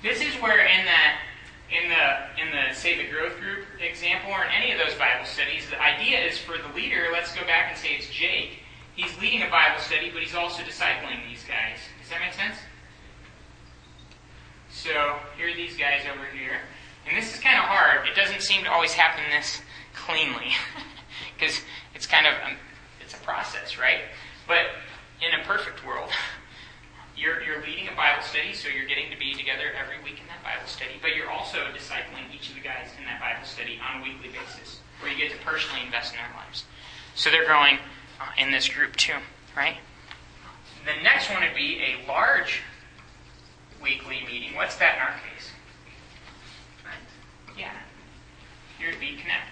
This is where in that in the in the Save It Growth group example or in any of those Bible studies, the idea is for the leader, let's go back and say it's Jake. He's leading a Bible study, but he's also discipling these guys. Does that make sense? So here are these guys over here. And this is kind of hard. It doesn't seem to always happen this cleanly. Because it's kind of, um, it's a process, right? But in a perfect world, you're, you're leading a Bible study, so you're getting to be together every week in that Bible study. But you're also discipling each of the guys in that Bible study on a weekly basis, where you get to personally invest in their lives. So they're growing uh, in this group too, right? The next one would be a large weekly meeting. What's that in our case? Yeah. Here would be Connect.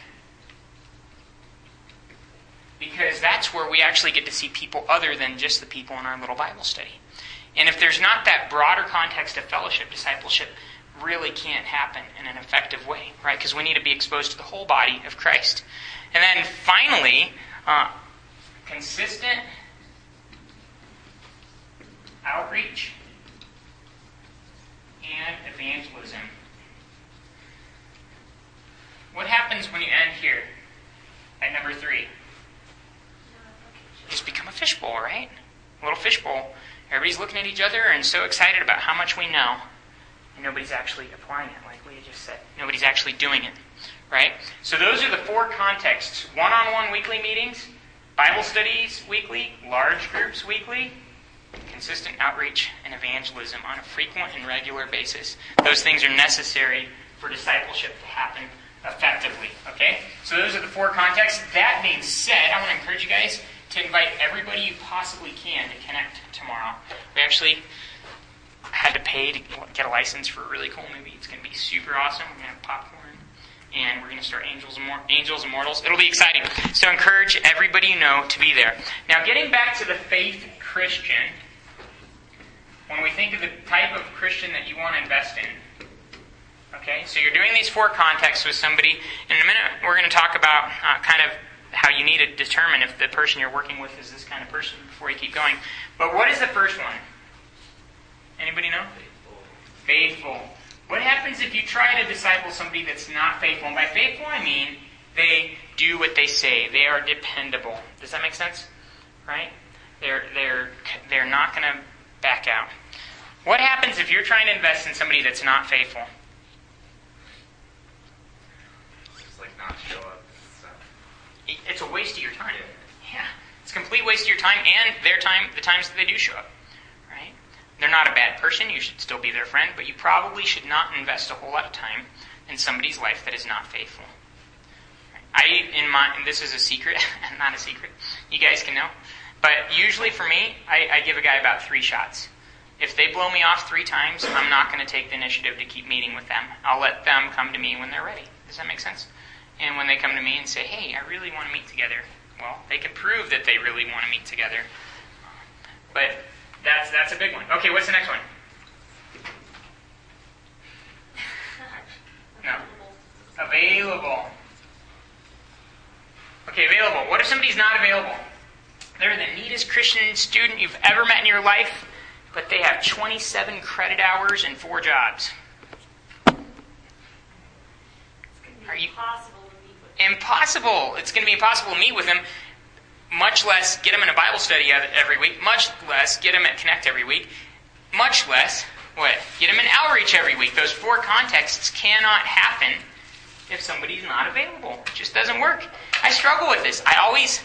Because that's that's where we actually get to see people other than just the people in our little Bible study. And if there's not that broader context of fellowship, discipleship really can't happen in an effective way, right? Because we need to be exposed to the whole body of Christ. And then finally, uh, consistent outreach and evangelism. What happens when you end here at number three? Just become a fishbowl, right? A little fishbowl. Everybody's looking at each other and so excited about how much we know, and nobody's actually applying it, like we just said. Nobody's actually doing it, right? So those are the four contexts one on one weekly meetings, Bible studies weekly, large groups weekly, consistent outreach and evangelism on a frequent and regular basis. Those things are necessary for discipleship to happen effectively. Okay? So those are the four contexts. That being said, I want to encourage you guys to invite everybody you possibly can to connect tomorrow. We actually had to pay to get a license for a really cool movie. It's going to be super awesome. We're going to have popcorn. And we're going to start Angels and Angels Immortals. It'll be exciting. So encourage everybody you know to be there. Now, getting back to the faith Christian, when we think of the type of Christian that you want to invest in, okay, so you're doing these four contexts with somebody. In a minute, we're going to talk about uh, kind of how you need to determine if the person you're working with is this kind of person before you keep going. But what is the first one? Anybody know? Faithful. faithful. What happens if you try to disciple somebody that's not faithful? And by faithful, I mean they do what they say. They are dependable. Does that make sense? Right? They're they're they're not going to back out. What happens if you're trying to invest in somebody that's not faithful? Just like not show up. It's a waste of your time. Yeah. It's a complete waste of your time and their time, the times that they do show up. Right? They're not a bad person. You should still be their friend, but you probably should not invest a whole lot of time in somebody's life that is not faithful. I, in my, this is a secret, and not a secret. You guys can know. But usually for me, I, I give a guy about three shots. If they blow me off three times, I'm not going to take the initiative to keep meeting with them. I'll let them come to me when they're ready. Does that make sense? And when they come to me and say, hey, I really want to meet together, well, they can prove that they really want to meet together. But that's, that's a big one. Okay, what's the next one? No. Available. Okay, available. What if somebody's not available? They're the neatest Christian student you've ever met in your life, but they have 27 credit hours and four jobs. Are you impossible to meet with Impossible. It's going to be impossible to meet with them. Much less get them in a Bible study every week. Much less get them at Connect every week. Much less what? Get them in outreach every week. Those four contexts cannot happen if somebody's not available. It just doesn't work. I struggle with this. I always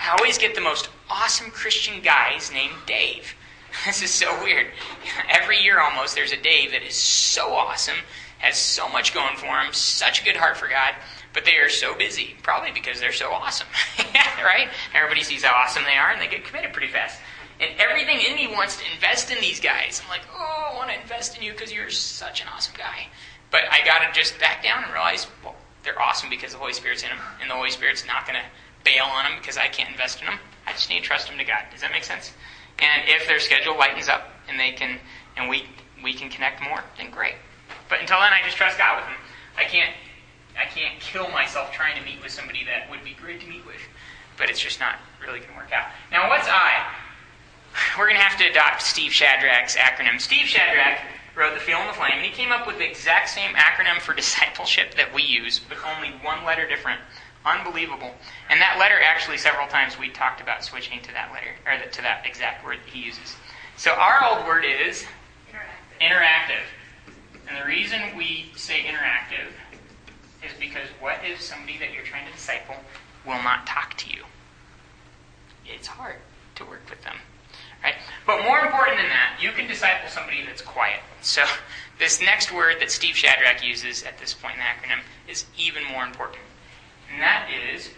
I always get the most awesome Christian guys named Dave. This is so weird. Every year almost, there's a Dave that is so awesome, has so much going for him, such a good heart for God, but they are so busy, probably because they're so awesome. right? Everybody sees how awesome they are and they get committed pretty fast. And everything in me wants to invest in these guys. I'm like, oh, I want to invest in you because you're such an awesome guy. But I got to just back down and realize, well, they're awesome because the Holy Spirit's in them, and the Holy Spirit's not going to bail on them because I can't invest in them. I just need to trust them to God. Does that make sense? And if their schedule lightens up and they can and we we can connect more, then great. But until then, I just trust God with them. I can't I can't kill myself trying to meet with somebody that would be great to meet with, but it's just not really going to work out. Now, what's I? We're going to have to adopt Steve Shadrach's acronym. Steve Shadrach wrote The Fuel and the Flame, and he came up with the exact same acronym for discipleship that we use, but only one letter different. Unbelievable. And that letter, actually, several times we talked about switching to that letter, or to that exact word that he uses. So our old word is interactive. interactive. And the reason we say interactive is because what if somebody that you're trying to disciple will not talk to you? It's hard to work with them. Right? But more important than that, you can disciple somebody that's quiet. So this next word that Steve Shadrach uses at this point in the acronym is even more important and that is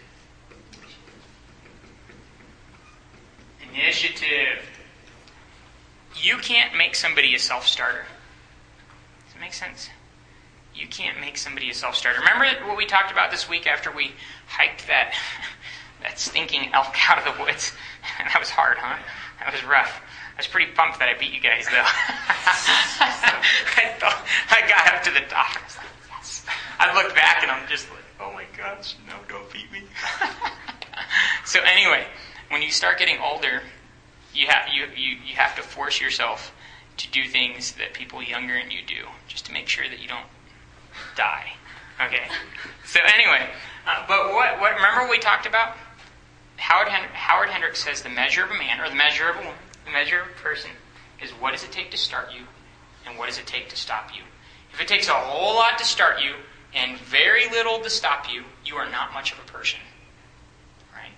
initiative. You can't make somebody a self starter. Does that make sense? You can't make somebody a self starter. Remember what we talked about this week after we hiked that that stinking elk out of the woods. that was hard, huh? That was rough. I was pretty pumped that I beat you guys, though. I, thought, I got up to the top. I was like, yes. I looked back and I'm just like, oh my gosh, no, don't beat me. so anyway, when you start getting older, you have you, you, you have to force yourself to do things that people younger than you do, just to make sure that you don't die. Okay. So anyway, uh, but what what remember what we talked about? Howard Hen- Howard Hendricks says the measure of a man or the measure of a woman, the measure of a person is what does it take to start you, and what does it take to stop you. If it takes a whole lot to start you and very little to stop you, you are not much of a person. Right?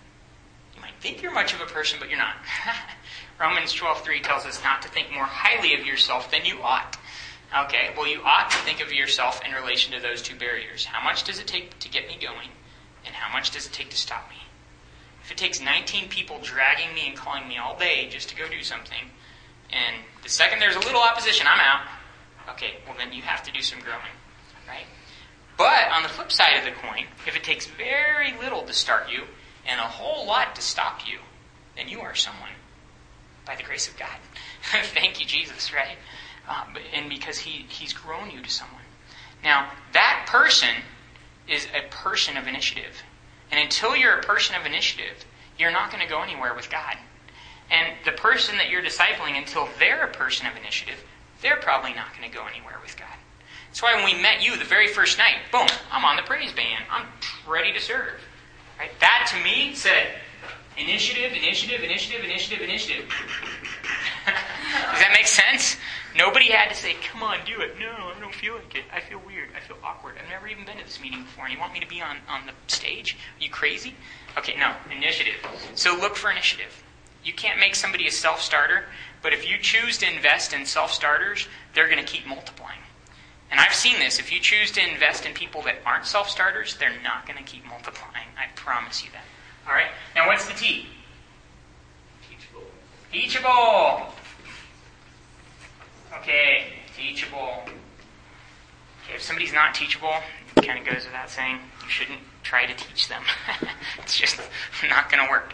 You might think you're much of a person, but you're not. Romans 12:3 tells us not to think more highly of yourself than you ought. Okay, well, you ought to think of yourself in relation to those two barriers. How much does it take to get me going, and how much does it take to stop me? If it takes 19 people dragging me and calling me all day just to go do something, and the second there's a little opposition, I'm out. Okay, well, then you have to do some growing? But on the flip side of the coin, if it takes very little to start you and a whole lot to stop you, then you are someone by the grace of God. Thank you, Jesus, right? Um, and because he, He's grown you to someone. Now, that person is a person of initiative. And until you're a person of initiative, you're not going to go anywhere with God. And the person that you're discipling, until they're a person of initiative, they're probably not going to go anywhere with God. That's why when we met you the very first night, boom, I'm on the praise band. I'm ready to serve. Right? That to me said, Initiative, initiative, initiative, initiative, initiative. Does that make sense? Nobody had to say, come on, do it. No, I don't feel like it. I feel weird. I feel awkward. I've never even been to this meeting before, and you want me to be on, on the stage? Are you crazy? Okay, no, initiative. So look for initiative. You can't make somebody a self starter, but if you choose to invest in self starters, they're going to keep multiplying. And I've seen this. If you choose to invest in people that aren't self starters, they're not going to keep multiplying. I promise you that. All right? Now, what's the T? Teachable. Teachable. Okay, teachable. Okay, if somebody's not teachable, it kind of goes without saying, you shouldn't try to teach them. it's just not going to work.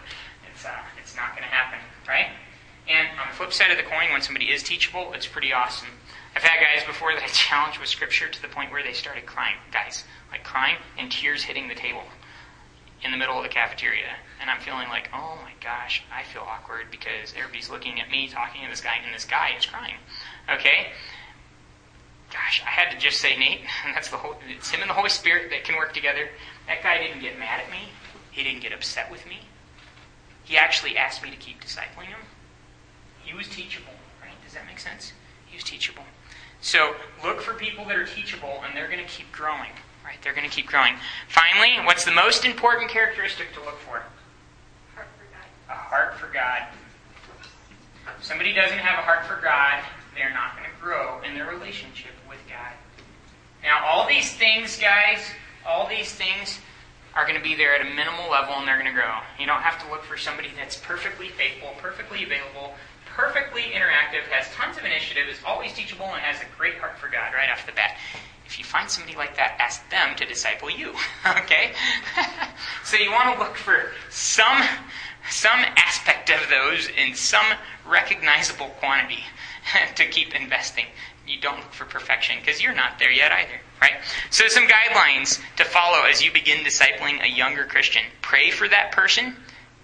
It's, uh, it's not going to happen, right? And on the flip side of the coin, when somebody is teachable, it's pretty awesome. I've had guys before that I challenged with scripture to the point where they started crying. Guys, like crying and tears hitting the table in the middle of the cafeteria. And I'm feeling like, oh my gosh, I feel awkward because everybody's looking at me talking to this guy, and this guy is crying. Okay? Gosh, I had to just say, Nate, that's the whole, it's him and the Holy Spirit that can work together. That guy didn't get mad at me. He didn't get upset with me. He actually asked me to keep discipling him. He was teachable, right? Does that make sense? He was teachable. So look for people that are teachable, and they're going to keep growing, right? They're going to keep growing. Finally, what's the most important characteristic to look for? Heart for God. A heart for God. If somebody doesn't have a heart for God, they're not going to grow in their relationship with God. Now, all these things, guys, all these things are going to be there at a minimal level and they're going to grow. You don't have to look for somebody that's perfectly faithful, perfectly available, perfectly interactive, has tons of initiative, is always teachable, and has a great heart for God right off the bat. If you find somebody like that, ask them to disciple you. okay? so you want to look for some some aspect of those in some recognizable quantity to keep investing. You don't look for perfection because you're not there yet either, right? So some guidelines to follow as you begin discipling a younger Christian. Pray for that person.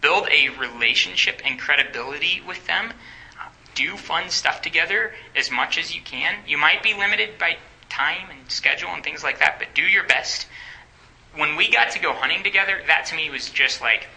Build a relationship and credibility with them. Do fun stuff together as much as you can. You might be limited by time and schedule and things like that, but do your best. When we got to go hunting together, that to me was just like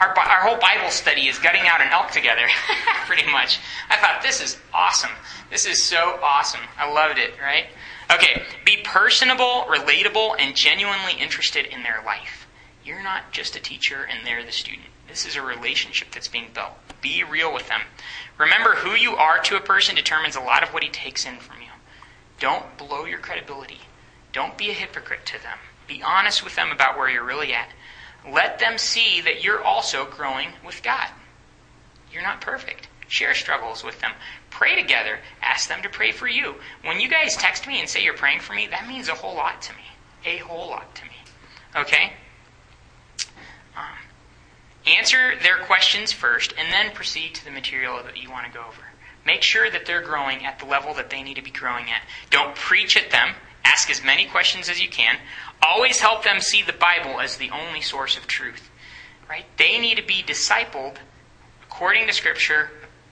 our, our whole Bible study is gutting out an elk together, pretty much. I thought, this is awesome. This is so awesome. I loved it, right? Okay, be personable, relatable, and genuinely interested in their life. You're not just a teacher and they're the student. This is a relationship that's being built. Be real with them. Remember, who you are to a person determines a lot of what he takes in from you. Don't blow your credibility. Don't be a hypocrite to them. Be honest with them about where you're really at. Let them see that you're also growing with God. You're not perfect. Share struggles with them. Pray together. Ask them to pray for you. When you guys text me and say you're praying for me, that means a whole lot to me. A whole lot to me. Okay? Answer their questions first and then proceed to the material that you want to go over. Make sure that they're growing at the level that they need to be growing at. Don't preach at them. Ask as many questions as you can. Always help them see the Bible as the only source of truth. Right? They need to be discipled according to Scripture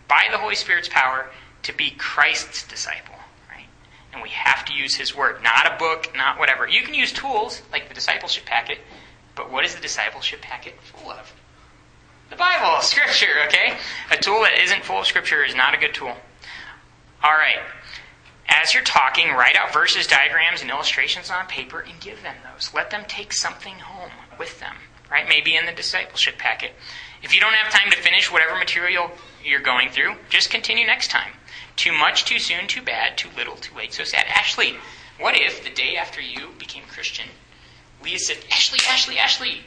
by the Holy Spirit's power to be Christ's disciple. Right? And we have to use His Word, not a book, not whatever. You can use tools like the discipleship packet, but what is the discipleship packet full of? The Bible, Scripture, okay? A tool that isn't full of Scripture is not a good tool. All right. As you're talking, write out verses, diagrams, and illustrations on paper and give them those. Let them take something home with them, right? Maybe in the discipleship packet. If you don't have time to finish whatever material you're going through, just continue next time. Too much, too soon, too bad, too little, too late, so sad. Ashley, what if the day after you became Christian, Leah said, Ashley, Ashley, Ashley,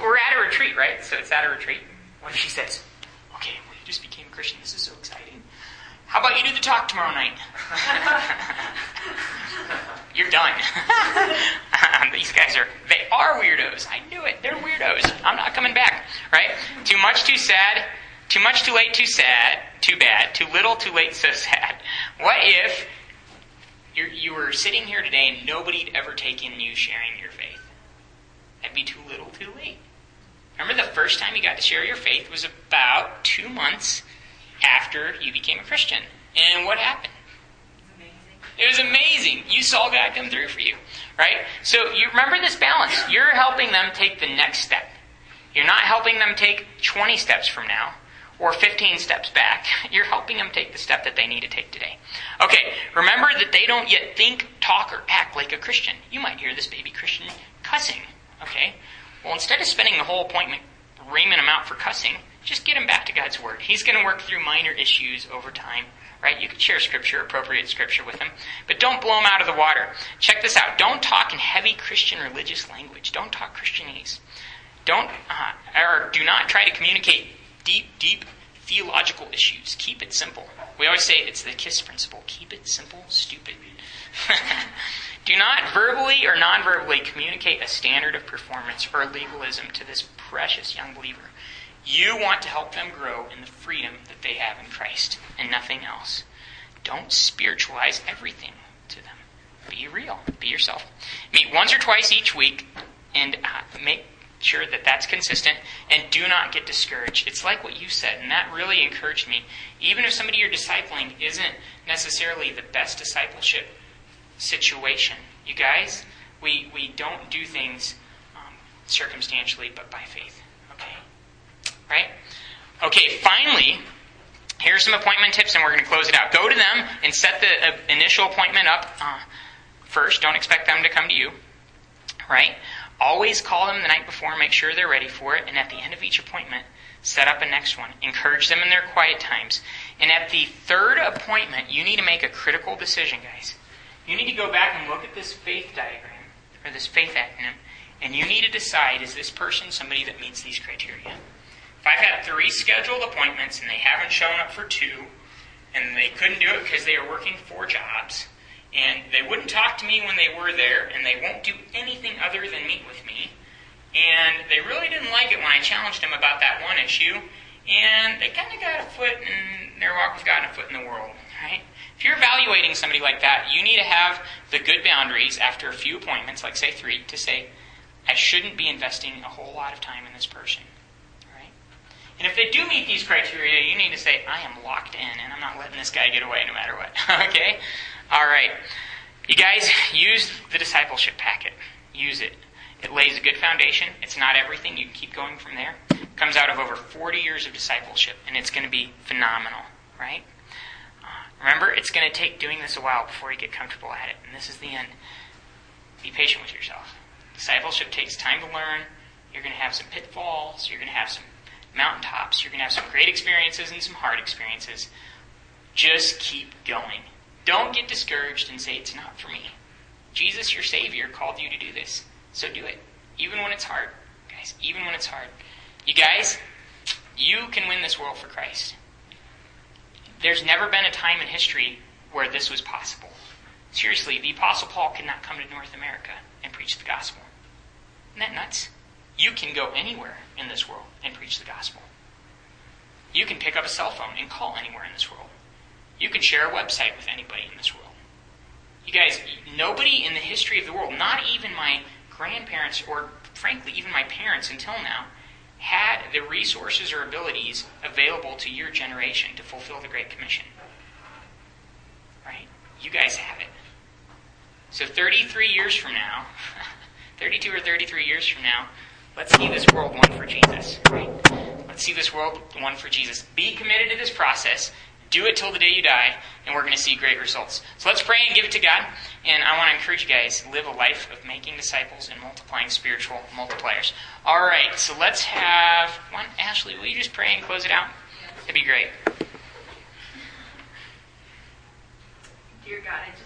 we're at a retreat, right? So it's at a retreat. What if she says, okay, we just became Christian. This is so exciting. How about you do the talk tomorrow night? You're done. Um, these guys are, they are weirdos. I knew it. They're weirdos. I'm not coming back, right? Too much, too sad. Too much, too late, too sad. Too bad. Too little, too late, so sad. What if you were sitting here today and nobody'd ever taken you sharing your faith? That'd be too little, too late. Remember the first time you got to share your faith was about two months after you became a Christian. And what happened? It was amazing. You saw God come through for you, right? So you remember this balance. You're helping them take the next step. You're not helping them take 20 steps from now or 15 steps back. You're helping them take the step that they need to take today. Okay, remember that they don't yet think, talk, or act like a Christian. You might hear this baby Christian cussing, okay? Well, instead of spending the whole appointment reaming them out for cussing, just get them back to God's Word. He's going to work through minor issues over time, right? You can share Scripture, appropriate Scripture with them, but don't blow them out of the water. Check this out. Don't talk in heavy Christian religious language. Don't talk Christianese. Don't, uh, or do not try to communicate deep, deep theological issues. Keep it simple. We always say it's the KISS principle. Keep it simple, stupid. Do not verbally or non verbally communicate a standard of performance or legalism to this precious young believer. You want to help them grow in the freedom that they have in Christ and nothing else. Don't spiritualize everything to them. Be real. Be yourself. Meet once or twice each week and uh, make sure that that's consistent and do not get discouraged. It's like what you said, and that really encouraged me. Even if somebody you're discipling isn't necessarily the best discipleship situation, you guys, we, we don't do things um, circumstantially, but by faith. Okay? Right? Okay, finally, here are some appointment tips, and we're going to close it out. Go to them and set the uh, initial appointment up uh, first. Don't expect them to come to you. Right? Always call them the night before, make sure they're ready for it, and at the end of each appointment, set up a next one. Encourage them in their quiet times. And at the third appointment, you need to make a critical decision, guys. You need to go back and look at this faith diagram, or this faith acronym, and you need to decide is this person somebody that meets these criteria? If I've had three scheduled appointments and they haven't shown up for two, and they couldn't do it because they are working four jobs, and they wouldn't talk to me when they were there, and they won't do anything other than meet with me. And they really didn't like it when I challenged them about that one issue, and they kind of got a foot in their walk with God and a foot in the world, right? If you're evaluating somebody like that, you need to have the good boundaries after a few appointments, like say three, to say, I shouldn't be investing a whole lot of time in this person. Right? And if they do meet these criteria, you need to say, I am locked in and I'm not letting this guy get away no matter what. okay? All right. You guys, use the discipleship packet. Use it. It lays a good foundation. It's not everything. You can keep going from there. It comes out of over 40 years of discipleship, and it's going to be phenomenal, right? Remember, it's going to take doing this a while before you get comfortable at it, and this is the end. Be patient with yourself. Discipleship takes time to learn. You're going to have some pitfalls. You're going to have some mountaintops. You're going to have some great experiences and some hard experiences. Just keep going. Don't get discouraged and say, it's not for me. Jesus, your Savior, called you to do this. So do it. Even when it's hard. Guys, even when it's hard. You guys, you can win this world for Christ. There's never been a time in history where this was possible. Seriously, the Apostle Paul could not come to North America and preach the gospel. Isn't that nuts? You can go anywhere in this world and preach the gospel. You can pick up a cell phone and call anywhere in this world. You can share a website with anybody in this world. You guys, nobody in the history of the world, not even my grandparents or frankly even my parents until now, had the resources or abilities available to your generation to fulfill the Great Commission. Right? You guys have it. So 33 years from now, 32 or 33 years from now, let's see this world won for Jesus. Right? Let's see this world won for Jesus. Be committed to this process. Do it till the day you die, and we're going to see great results. So let's pray and give it to God. And I want to encourage you guys live a life of making disciples and multiplying spiritual multipliers. All right, so let's have one. Ashley, will you just pray and close it out? That'd be great. Dear God, I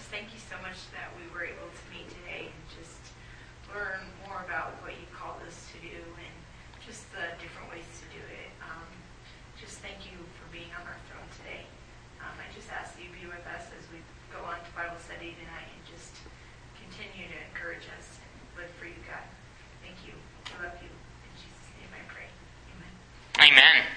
Amen.